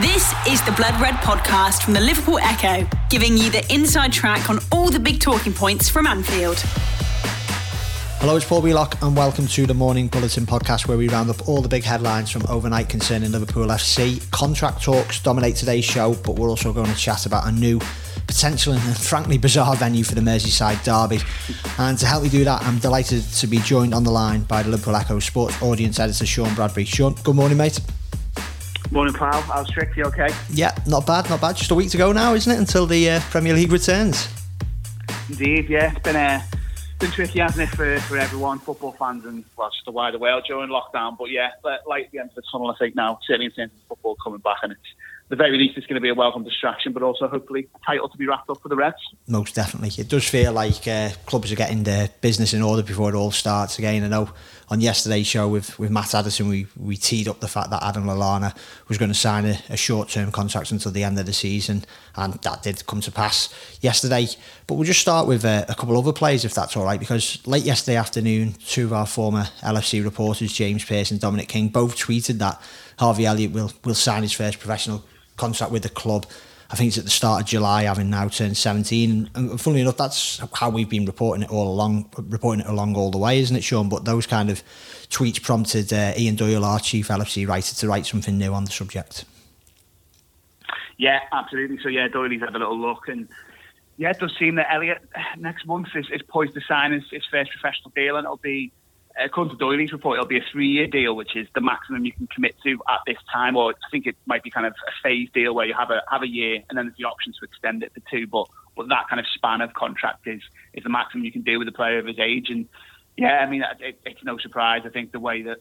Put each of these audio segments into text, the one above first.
This is the Blood Red podcast from the Liverpool Echo, giving you the inside track on all the big talking points from Anfield. Hello, it's Paul Wheelock, and welcome to the Morning Bulletin podcast, where we round up all the big headlines from overnight concerning Liverpool FC. Contract talks dominate today's show, but we're also going to chat about a new, potential, and frankly bizarre venue for the Merseyside derby. And to help me do that, I'm delighted to be joined on the line by the Liverpool Echo sports audience editor Sean Bradbury. Sean, good morning, mate. Morning, pal. How's Strick? You okay? Yeah, not bad, not bad. Just a week to go now, isn't it, until the uh, Premier League returns? Indeed, yeah. It's been uh, been tricky, hasn't it, for, for everyone, football fans and well, just the wider world during lockdown. But yeah, light at the end of the tunnel, I think now, certainly in terms of football coming back, and it's the very least it's going to be a welcome distraction, but also hopefully a title to be wrapped up for the Reds. Most definitely. It does feel like uh, clubs are getting their business in order before it all starts again. I know on yesterday's show with, with Matt Addison, we, we teed up the fact that Adam Lallana was going to sign a, a short term contract until the end of the season, and that did come to pass yesterday. But we'll just start with uh, a couple other players, if that's all right, because late yesterday afternoon, two of our former LFC reporters, James Pearce and Dominic King, both tweeted that Harvey Elliott will, will sign his first professional contract with the club. I think it's at the start of July, having now turned 17. And funnily enough, that's how we've been reporting it all along, reporting it along all the way, isn't it, Sean? But those kind of tweets prompted uh, Ian Doyle, our chief LFC writer, to write something new on the subject. Yeah, absolutely. So, yeah, Doyley's had a little look. And yeah, it does seem that Elliott next month is, is poised to sign his, his first professional deal, and it'll be according to Doyley's report, it'll be a three-year deal, which is the maximum you can commit to at this time. Or I think it might be kind of a phase deal where you have a have a year and then there's the option to extend it for two. But but that kind of span of contract is is the maximum you can do with a player of his age. And yeah, I mean, it, it's no surprise. I think the way that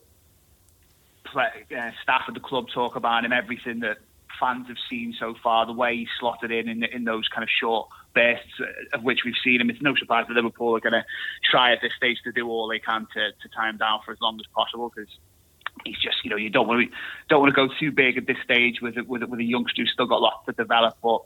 play, uh, staff at the club talk about him, everything that fans have seen so far, the way he slotted in in, in those kind of short bursts of which we've seen him. It's no surprise that Liverpool are going to try at this stage to do all they can to, to tie him down for as long as possible because he's just you know you don't want to don't want to go too big at this stage with with with a youngster who's still got lots to develop, but.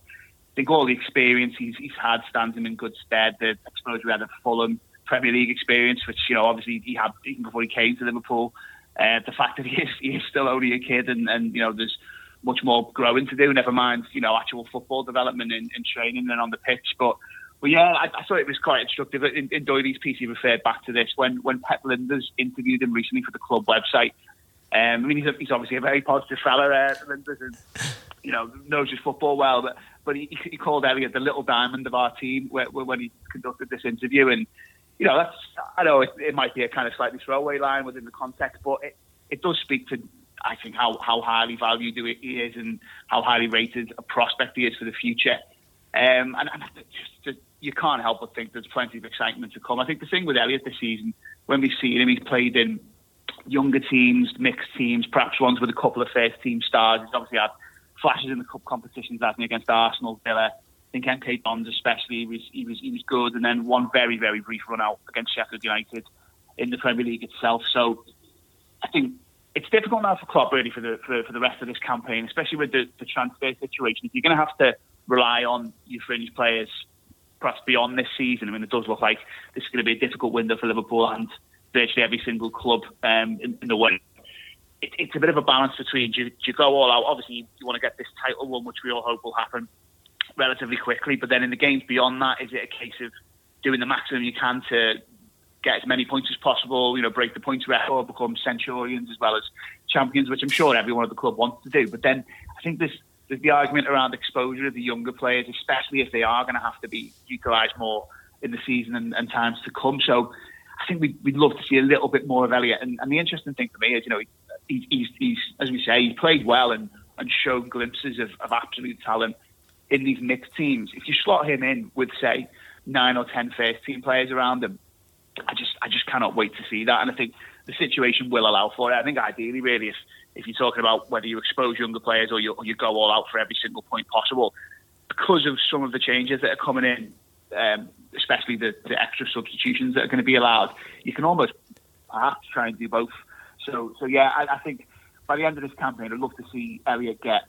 I think all the experience he's, he's had stands him in good stead. The exposure he had at Fulham, Premier League experience, which you know obviously he had even before he came to Liverpool. Uh, the fact that he is, he is still only a kid, and, and you know there's much more growing to do. Never mind, you know, actual football development and, and training and on the pitch. But, but yeah, I, I thought it was quite instructive. In, in Doyley's piece, he referred back to this when when Pep Lijnders interviewed him recently for the club website. Um, I mean, he's, he's obviously a very positive fella, uh, Lijnders, and you know knows his football well. But but he, he called Elliott the little diamond of our team when, when he conducted this interview, and you know that's I know it, it might be a kind of slightly throwaway line within the context, but it, it does speak to I think how, how highly valued he is and how highly rated a prospect he is for the future. Um, and, and just, you can't help but think there's plenty of excitement to come. I think the thing with Elliott this season, when we've seen him, he's played in younger teams, mixed teams, perhaps ones with a couple of first team stars. He's obviously had flashes in the cup competitions, hasn't he, against Arsenal, Villa. I think MK Dons especially, he was, he was he was good, and then one very very brief run out against Sheffield United in the Premier League itself. So I think it's difficult now for Klopp really for the for, for the rest of this campaign, especially with the, the transfer situation. If you're going to have to rely on your fringe players, perhaps beyond this season, I mean, it does look like this is going to be a difficult window for Liverpool and virtually every single club um, in, in the way. It, it's a bit of a balance between do, do you go all out? Obviously, you want to get this title one, which we all hope will happen relatively quickly. But then in the games beyond that, is it a case of doing the maximum you can to get as many points as possible, you know, break the points record, become centurions as well as champions, which I'm sure everyone at the club wants to do. But then I think there's, there's the argument around exposure of the younger players, especially if they are going to have to be utilised more in the season and, and, times to come. So I think we'd, we'd, love to see a little bit more of Elliott. And, and the interesting thing for me is, you know, he, he's, he's, as we say, he played well and, and showed glimpses of, of absolute talent in these mixed teams. If you slot him in with, say, nine or ten first team players around him, I just I just cannot wait to see that, and I think the situation will allow for it. I think ideally, really, if if you're talking about whether you expose younger players or you or you go all out for every single point possible, because of some of the changes that are coming in, um, especially the, the extra substitutions that are going to be allowed, you can almost perhaps try and do both. So so yeah, I, I think by the end of this campaign, I'd love to see Elliott get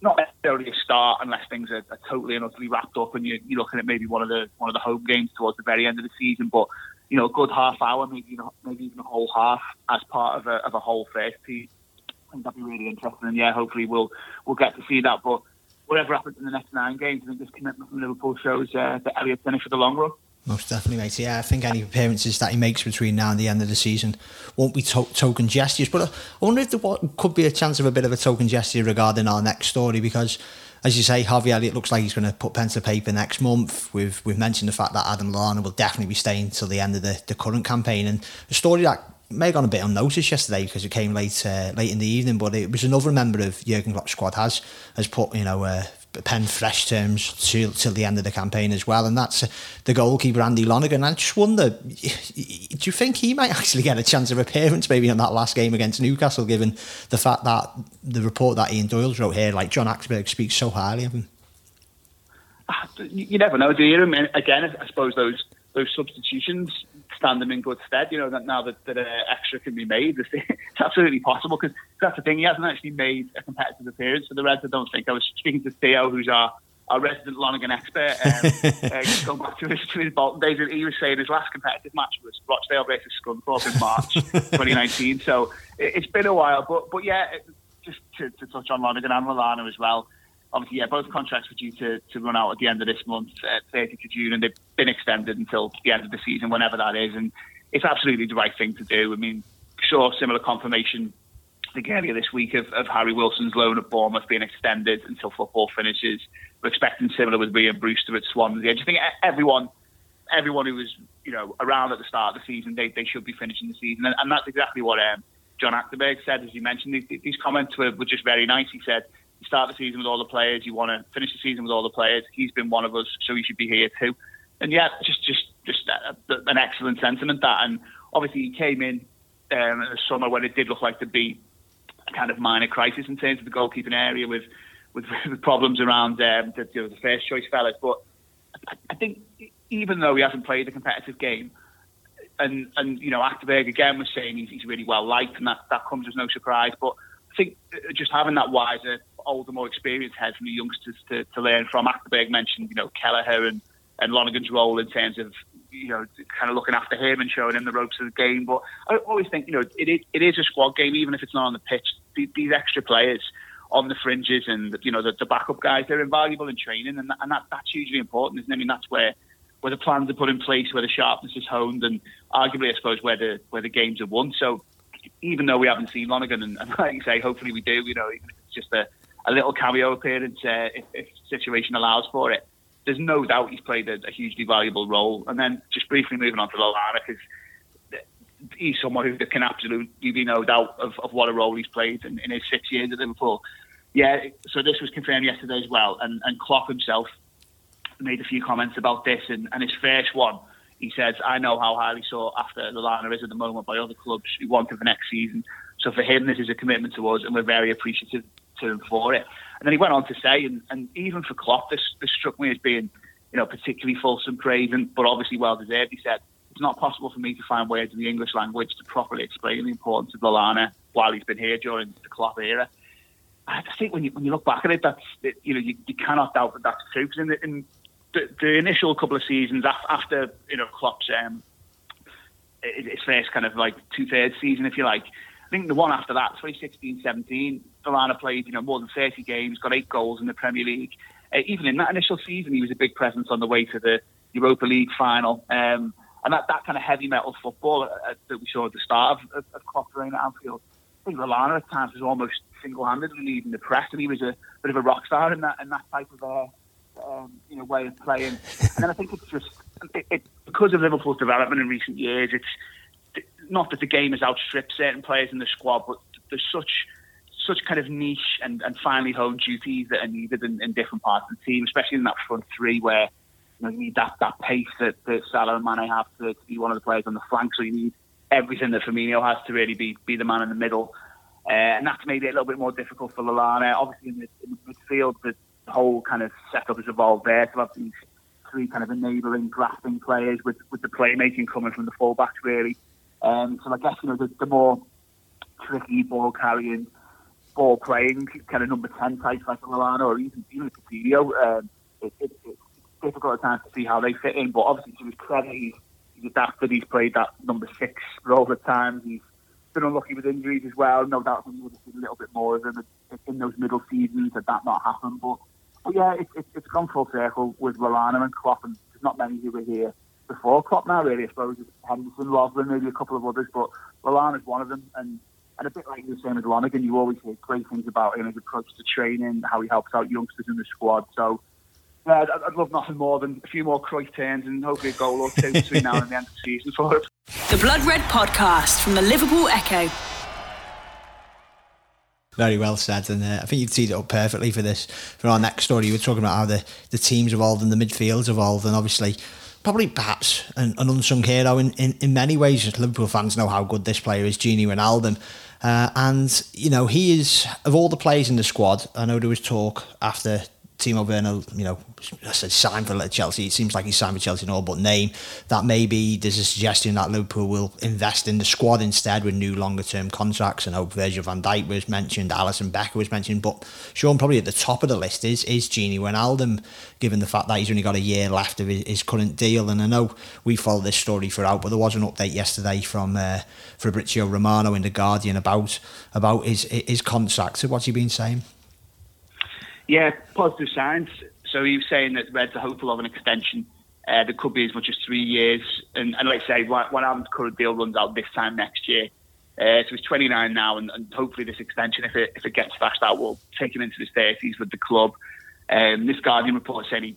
not necessarily a start unless things are, are, totally and utterly wrapped up and you, are looking at maybe one of the one of the home games towards the very end of the season. But you know, a good half hour, maybe know, maybe even a whole half as part of a of a whole first team I think that'd be really interesting. And yeah, hopefully we'll we'll get to see that. But whatever happens in the next nine games, I think this commitment from Liverpool shows uh, that Elliott's in it for the long run. Most definitely, mate. Yeah, I think any appearances that he makes between now and the end of the season won't be to- token gestures. But I wonder if there could be a chance of a bit of a token gesture regarding our next story because, as you say, Harvey Elliott looks like he's going to put pen to paper next month. We've we've mentioned the fact that Adam Lallana will definitely be staying till the end of the, the current campaign, and a story that may have gone a bit unnoticed yesterday because it came late uh, late in the evening. But it was another member of Jurgen Klopp's squad has has put you know uh, pen fresh terms till till the end of the campaign as well, and that's the goalkeeper Andy Lonergan. I just wonder, do you think he might actually get a chance of appearance maybe in that last game against Newcastle, given the fact that the report that Ian Doyle's wrote here, like John Achterberg speaks so highly of him. Ah, you never know, do you? Again, I suppose those those substitutions stand them in good stead. You know that now that, that uh, extra can be made, it's absolutely possible because that's the thing. He hasn't actually made a competitive appearance for the Reds. I don't think. I was speaking to Theo, who's our our resident Lonergan expert, um, uh, going back to his, to his Bolton days, he was saying his last competitive match was Rochdale versus Scunthorpe in March 2019. So it, has been a while, but but yeah, just to, to touch on Lonergan and Lallana as well obviously, yeah, both contracts were due to, to run out at the end of this month, uh, 30th of June, and they've been extended until the end of the season, whenever that is. And it's absolutely the right thing to do. I mean, saw similar confirmation think earlier this week of, of Harry Wilson's loan at Bournemouth being extended until football finishes. We're expecting similar with Rhian Brewster at Swansea. I just think everyone, everyone who was you know around at the start of the season, they, they should be finishing the season, and, and that's exactly what um, John Achterberg said, as you mentioned. These, these comments were, were just very nice. He said you start the season with all the players. You want to finish the season with all the players. He's been one of us, so he should be here too. And yeah, just just just an excellent sentiment that. And obviously, he came in um, in the summer when it did look like to be a kind of minor crisis in terms of the goalkeeping area with with, with problems around um, the, you know, the first choice fellas. But I, I think even though he hasn't played a competitive game, and and you know, Achterberg again was saying he's, he's really well liked, and that that comes as no surprise. But I think just having that wiser older, more experienced heads from the youngsters to, to learn from. Achterberg mentioned, you know, Kelleher and, and Lonergan's role in terms of, you know, kind of looking after him and showing him the ropes of the game. But I always think, you know, it is, it is a squad game, even if it's not on the pitch. These extra players on the fringes and, you know, the, the backup guys, they're invaluable in training, and, that, and that, that's hugely important, isn't it? I mean, that's where where the plans are put in place, where the sharpness is honed, and arguably, I suppose, where the where the games are won. So, even though we haven't seen Lonergan, and, and like you say, hopefully we do, you know, even if it's just a, a little cameo appearance uh, if, if situation allows for it. There's no doubt he's played a, a hugely valuable role. And then just briefly moving on to Lallana, because he's someone who can absolutely be no doubt of, of what a role he's played in, in his six years at Liverpool. Yeah, so this was confirmed yesterday as well, and, and Klopp himself made a few comments about this, and, and his first one, he says, I know how highly sought after Lallana is at the moment by other clubs who want him for next season. So for him, this is a commitment to us, and we're very appreciative to him for it. And then he went on to say, and, and even for Klopp, this, this struck me as being, you know, particularly fulsome praise, but obviously well deserved. He said, it's not possible for me to find words in the English language to properly explain the importance of Lallana while he's been here during the Klopp era. I think when you when you look back at it, that's it, you know you, you cannot doubt that that's true. Because in, the, in the, the, initial couple of seasons after you know Klopp's um, his first kind of like two thirds season, if you like, I think the one after that, 2016-17, Lallana played, you know, more than 30 games, got eight goals in the Premier League. Uh, even in that initial season, he was a big presence on the way to the Europa League final. Um, and that, that kind of heavy metal football uh, that we saw at the start of, of, of Klopp at Anfield, I think Lallana at times was almost single-handedly leading the press, and he was a bit of a rock star in that in that type of uh, um, you know way of playing. And then I think it's just it, it, because of Liverpool's development in recent years, it's not that the game has outstripped certain players in the squad, but there's such such kind of niche and, and finely honed duties that are needed in, in different parts of the team, especially in that front three where you, know, you need that, that pace that, that Salah and Mane have to, to be one of the players on the flank. So you need everything that Firmino has to really be be the man in the middle. Uh, and that's made it a little bit more difficult for Lallana. Obviously, in the, in the midfield, the whole kind of setup has evolved there to have these three kind of enabling, grasping players with, with the playmaking coming from the fullbacks, really. Um, so I guess you know the, the more tricky ball carrying, ball playing kind of number ten types like Lallana or even even Coutinho, um, it, it, it's difficult at times to see how they fit in. But obviously to his credit, he's, he's adapted. He's played that number six role at times. He's been unlucky with injuries as well. No doubt we would have seen a little bit more of them in those middle seasons had that not happened. But, but yeah, it, it, it's gone full circle with Lallana and Klopp, and there's not many who were here before Klopp now, really. I suppose it's Henderson, Lovren, maybe a couple of others, but Lallana's one of them. And and a bit like you were saying with Lonergan, you always hear great things about him, his approach to training, how he helps out youngsters in the squad. So yeah, I'd, I'd love nothing more than a few more Cruyff turns and hopefully a goal or two between now and the end of the season for him. The Blood Red Podcast from the Liverpool Echo. Very well said, and uh, I think you've teed it up perfectly for this. For our next story, you were talking about how the, the teams evolved and the midfields evolved, and obviously, probably perhaps an, an unsung hero in, in, in many ways. Liverpool fans know how good this player is, Gini Wijnaldum. Uh, and, you know, he is, of all the players in the squad, I know there was talk after Timo Werner, you know, I said signed for Chelsea. It seems like he's signed for Chelsea in all but name. That maybe there's a suggestion that Liverpool will invest in the squad instead with new longer term contracts. And hope Virgil van Dijk was mentioned, Alisson Becker was mentioned. But Sean, probably at the top of the list is is Gini Wijnaldum, given the fact that he's only got a year left of his, his current deal. And I know we followed this story throughout, but there was an update yesterday from uh, Fabrizio Romano in the Guardian about about his his contract. So what's he been saying? Yeah, positive signs. So he was saying that Reds are hopeful of an extension. Uh, there could be as much as three years. And, and like I say, Wijnaldum's current deal runs out this time next year. Uh, so he's 29 now, and, and, hopefully this extension, if it if it gets fast out, will take him into his 30s with the club. Um, this Guardian report said he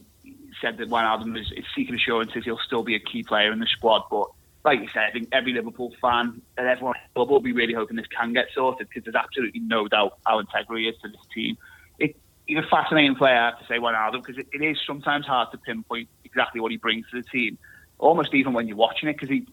said that Wijnaldum is, is seeking assurances he'll still be a key player in the squad. But like you said, I think every Liverpool fan and everyone will be really hoping this can get sorted because there's absolutely no doubt how integral he is to this team he's a fascinating player, to say, one Wijnaldum, because it, it is sometimes hard to pinpoint exactly what he brings to the team, almost even when you're watching it, because he,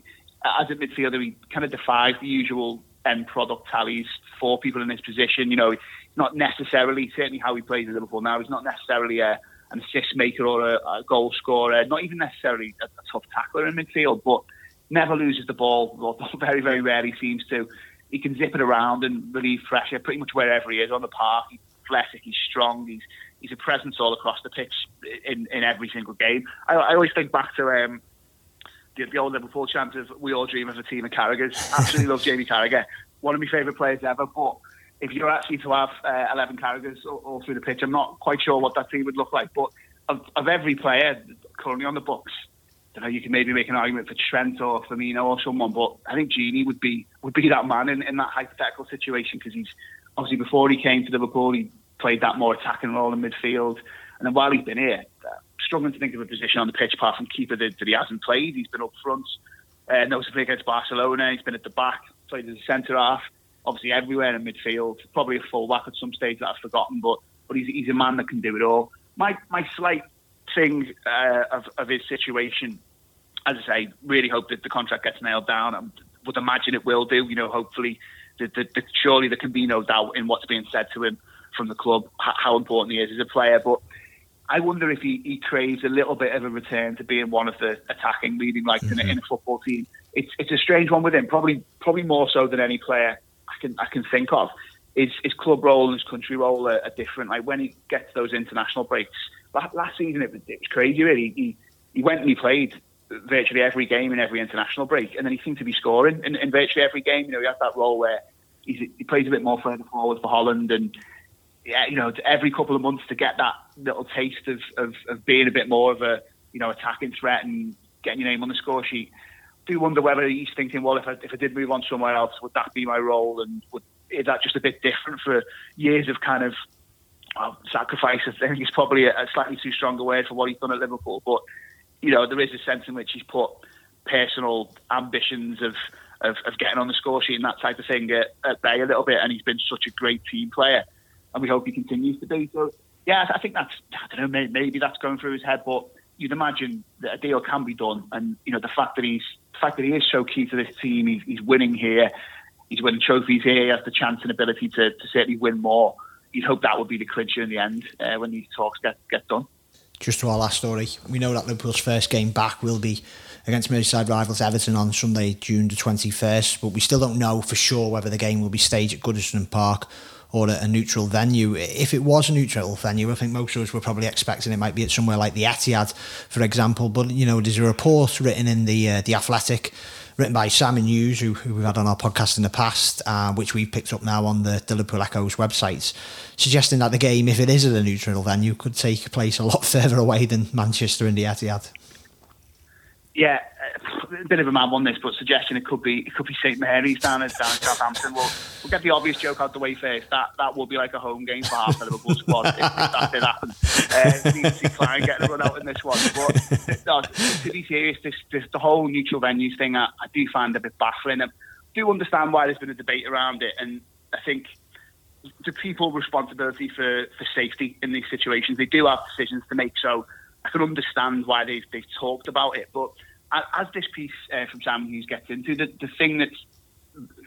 as a midfielder, he kind of defies the usual end product tallies for people in this position. You know, not necessarily, certainly how he plays at Liverpool now, he's not necessarily a, an assist maker or a, a goal scorer, not even necessarily a, a, tough tackler in midfield, but never loses the ball, very, very rarely seems to. He can zip it around and relieve pressure pretty much wherever he is on the park. He athletic, he's strong, he's he's a presence all across the pitch in, in every single game. I, I always think back to um, the, the, old Liverpool chant of "We all dream of a team of Carragher's." Absolutely love Jamie Carragher, one of my favourite players ever. But if you're actually to have uh, 11 Carragher's all, all, through the pitch, I'm not quite sure what that team would look like. But of, of every player currently on the books, you know, you can maybe make an argument for Trent or Firmino or someone, but I think Gini would be would be that man in, in that hypothetical situation because he's obviously before he came to Liverpool, he played that more attacking role in midfield. And then while he's been here, uh, struggling to think of a position on the pitch apart from keeper that, that he hasn't played. He's been up front, uh, noticeably against Barcelona. He's been at the back, played as a centre half, obviously everywhere in midfield. Probably a full back at some stage that I've forgotten, but but he's, he's a man that can do it all. My my slight thing uh, of, of his situation, as I say, really hope that the contract gets nailed down. I would imagine it will do. You know, hopefully, the, the, the, surely there can be no doubt in what's being said to him from the club, how important he is as a player. But I wonder if he, he craves a little bit of a return to being one of the attacking leading lights mm-hmm. in, a, in, a, football team. It's it's a strange one with him, probably probably more so than any player I can I can think of. His, his club role and his country role are, are different. Like when he gets those international breaks, last season it was, it was crazy. Really, he he went and he played virtually every game in every international break, and then he seemed to be scoring in, in virtually every game. You know, he has that role where he plays a bit more further forward for Holland and yeah, you know, every couple of months to get that little taste of, of, of being a bit more of a, you know, attacking threat and getting your name on the score sheet. I do wonder whether he's thinking, well, if I, if I did move on somewhere else, would that be my role? And would, is that just a bit different for years of kind of well, sacrifice? I think it's probably a, a slightly too strong a word for what he's done at Liverpool. But, you know, there is a sense in which he's put personal ambitions of, of, of getting on the score sheet and that type of thing at, at bay a little bit. And he's been such a great team player and we hope he continues to be. So, yeah, I think that's I don't know maybe, maybe that's going through his head, but you'd imagine that a deal can be done, and you know the fact that he's the fact that he is so key to this team, he's, he's winning here, he's winning trophies here, he has the chance and ability to, to certainly win more. You'd hope that would be the clincher in the end uh, when these talks get get done. Just to our last story, we know that Liverpool's first game back will be against Merseyside rivals Everton on Sunday, June the 21st, but we still don't know for sure whether the game will be staged at Goodison Park or a, neutral venue. If it was a neutral venue, I think most of us were probably expecting it might be at somewhere like the Etihad, for example. But you know, there's a report written in the uh, the Athletic written by Simon Hughes, who, who we've had on our podcast in the past, uh, which we've picked up now on the, the Liverpool Echo's websites, suggesting that the game, if it is at a neutral venue, could take place a lot further away than Manchester and the Etihad. Yeah, a bit of a mad one this, but suggesting it could be it could be St Mary's down at down Southampton. We'll we'll get the obvious joke out the way first. That that will be like a home game for half the Liverpool squad if, if that did happen. Uh, Clyne getting a run out in this one. But no, to be serious, this, this the whole neutral venues thing, I, I do find a bit baffling. I do understand why there's been a debate around it, and I think the people responsibility for, for safety in these situations. They do have decisions to make, so I can understand why they've, they've talked about it. But as this piece uh, from Sam Hughes gets into, the, the thing that's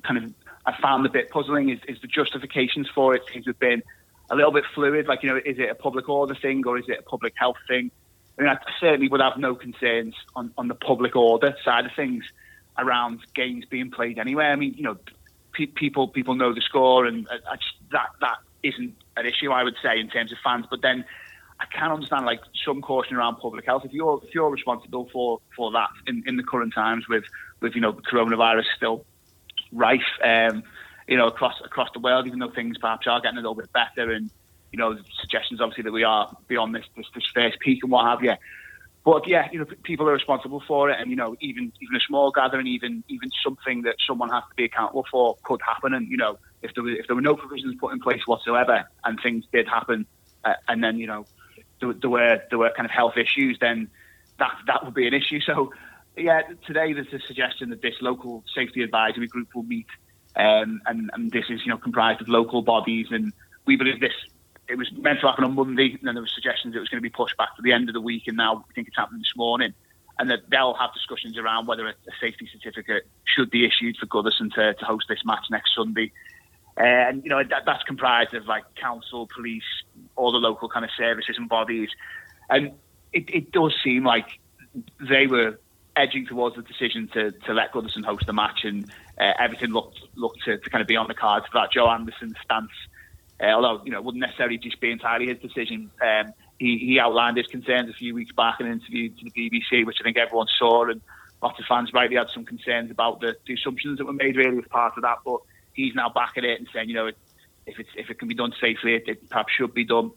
kind of I found a bit puzzling is, is the justifications for it seems to have been a little bit fluid. Like, you know, is it a public order thing or is it a public health thing? I mean, I certainly would have no concerns on, on the public order side of things around games being played anywhere. I mean, you know, pe- people people know the score, and uh, I, just, that that isn't an issue, I would say, in terms of fans. But then I can understand like some caution around public health. If you're if you're responsible for for that in, in the current times with with you know coronavirus still rife, um, you know across across the world, even though things perhaps are getting a little bit better, and you know suggestions obviously that we are beyond this this, this first peak and what have you. But yeah, you know, people are responsible for it, and you know, even even a small gathering, even even something that someone has to be accountable for, could happen. And you know, if there were if there were no provisions put in place whatsoever, and things did happen, uh, and then you know, there, there, were there were kind of health issues, then that that would be an issue. So yeah, today there's a suggestion that this local safety advisory group will meet, um, and and this is you know comprised of local bodies, and we believe this. It was meant to happen on Monday, and then there were suggestions it was going to be pushed back to the end of the week, and now we think it's happening this morning. And that they'll have discussions around whether a, safety certificate should be issued for Goodison to, to host this match next Sunday. And you know that, that's comprised of like council, police, all the local kind of services and bodies, and it, it does seem like they were edging towards the decision to, to let Goodison host the match, and uh, everything looked looked to, to, kind of be on the cards for that Joe Anderson stance. Uh, although you know it wouldn't necessarily just be entirely his decision. Um, he, he outlined his concerns a few weeks back in an interview to the BBC, which I think everyone saw, and lots of fans rightly had some concerns about the, the assumptions that were made really as part of that. But he's now backing it and saying, you know, if it's if it can be done safely, it, it perhaps should be done.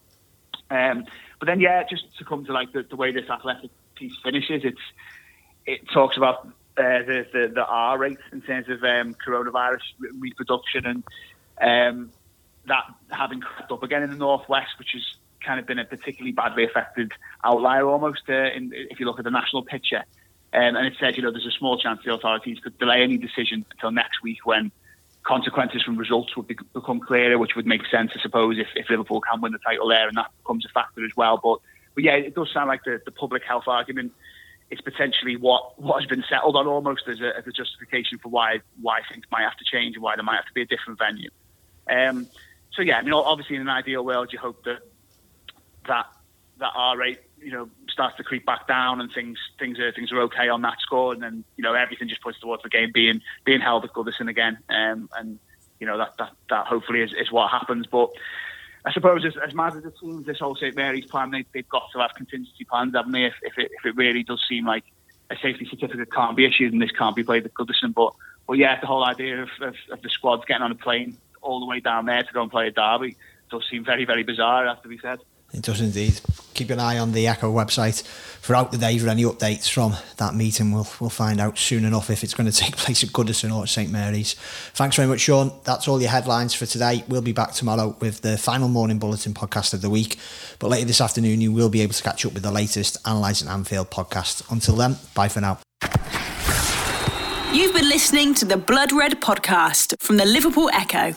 Um, but then, yeah, just to come to like the, the way this athletic piece finishes, it's it talks about uh, the, the the R rate in terms of um, coronavirus reproduction and um, that having crept up again in the northwest, which has kind of been a particularly badly affected outlier almost. Uh, in, if you look at the national picture, um, and it says you know there's a small chance the authorities could delay any decision until next week when consequences from results would be, become clearer, which would make sense, I suppose, if, if Liverpool can win the title there, and that becomes a factor as well. But, but yeah, it does sound like the, the public health argument is potentially what, what has been settled on almost as a, as a justification for why why things might have to change and why there might have to be a different venue. Um, so yeah, I mean, obviously in an ideal world, you hope that that that R rate, you know, starts to creep back down and things things are things are okay on that score, and then you know everything just points towards the game being being held at Goodison again, um, and you know that that, that hopefully is, is what happens. But I suppose as, as mad as it seems, this whole St Mary's plan, they, they've got to have contingency plans, haven't they? If, if it if it really does seem like a safety certificate can't be issued and this can't be played at Goodison, but but yeah, the whole idea of, of, of the squads getting on a plane all the way down there to go and play a derby does seem very very bizarre, has to be said. It does indeed. Keep an eye on the Echo website throughout the day for any updates from that meeting. We'll we'll find out soon enough if it's going to take place at Goodison or at St Mary's. Thanks very much, Sean. That's all your headlines for today. We'll be back tomorrow with the final morning bulletin podcast of the week. But later this afternoon, you will be able to catch up with the latest Analysing Anfield podcast. Until then, bye for now. You've been listening to the Blood Red podcast from the Liverpool Echo.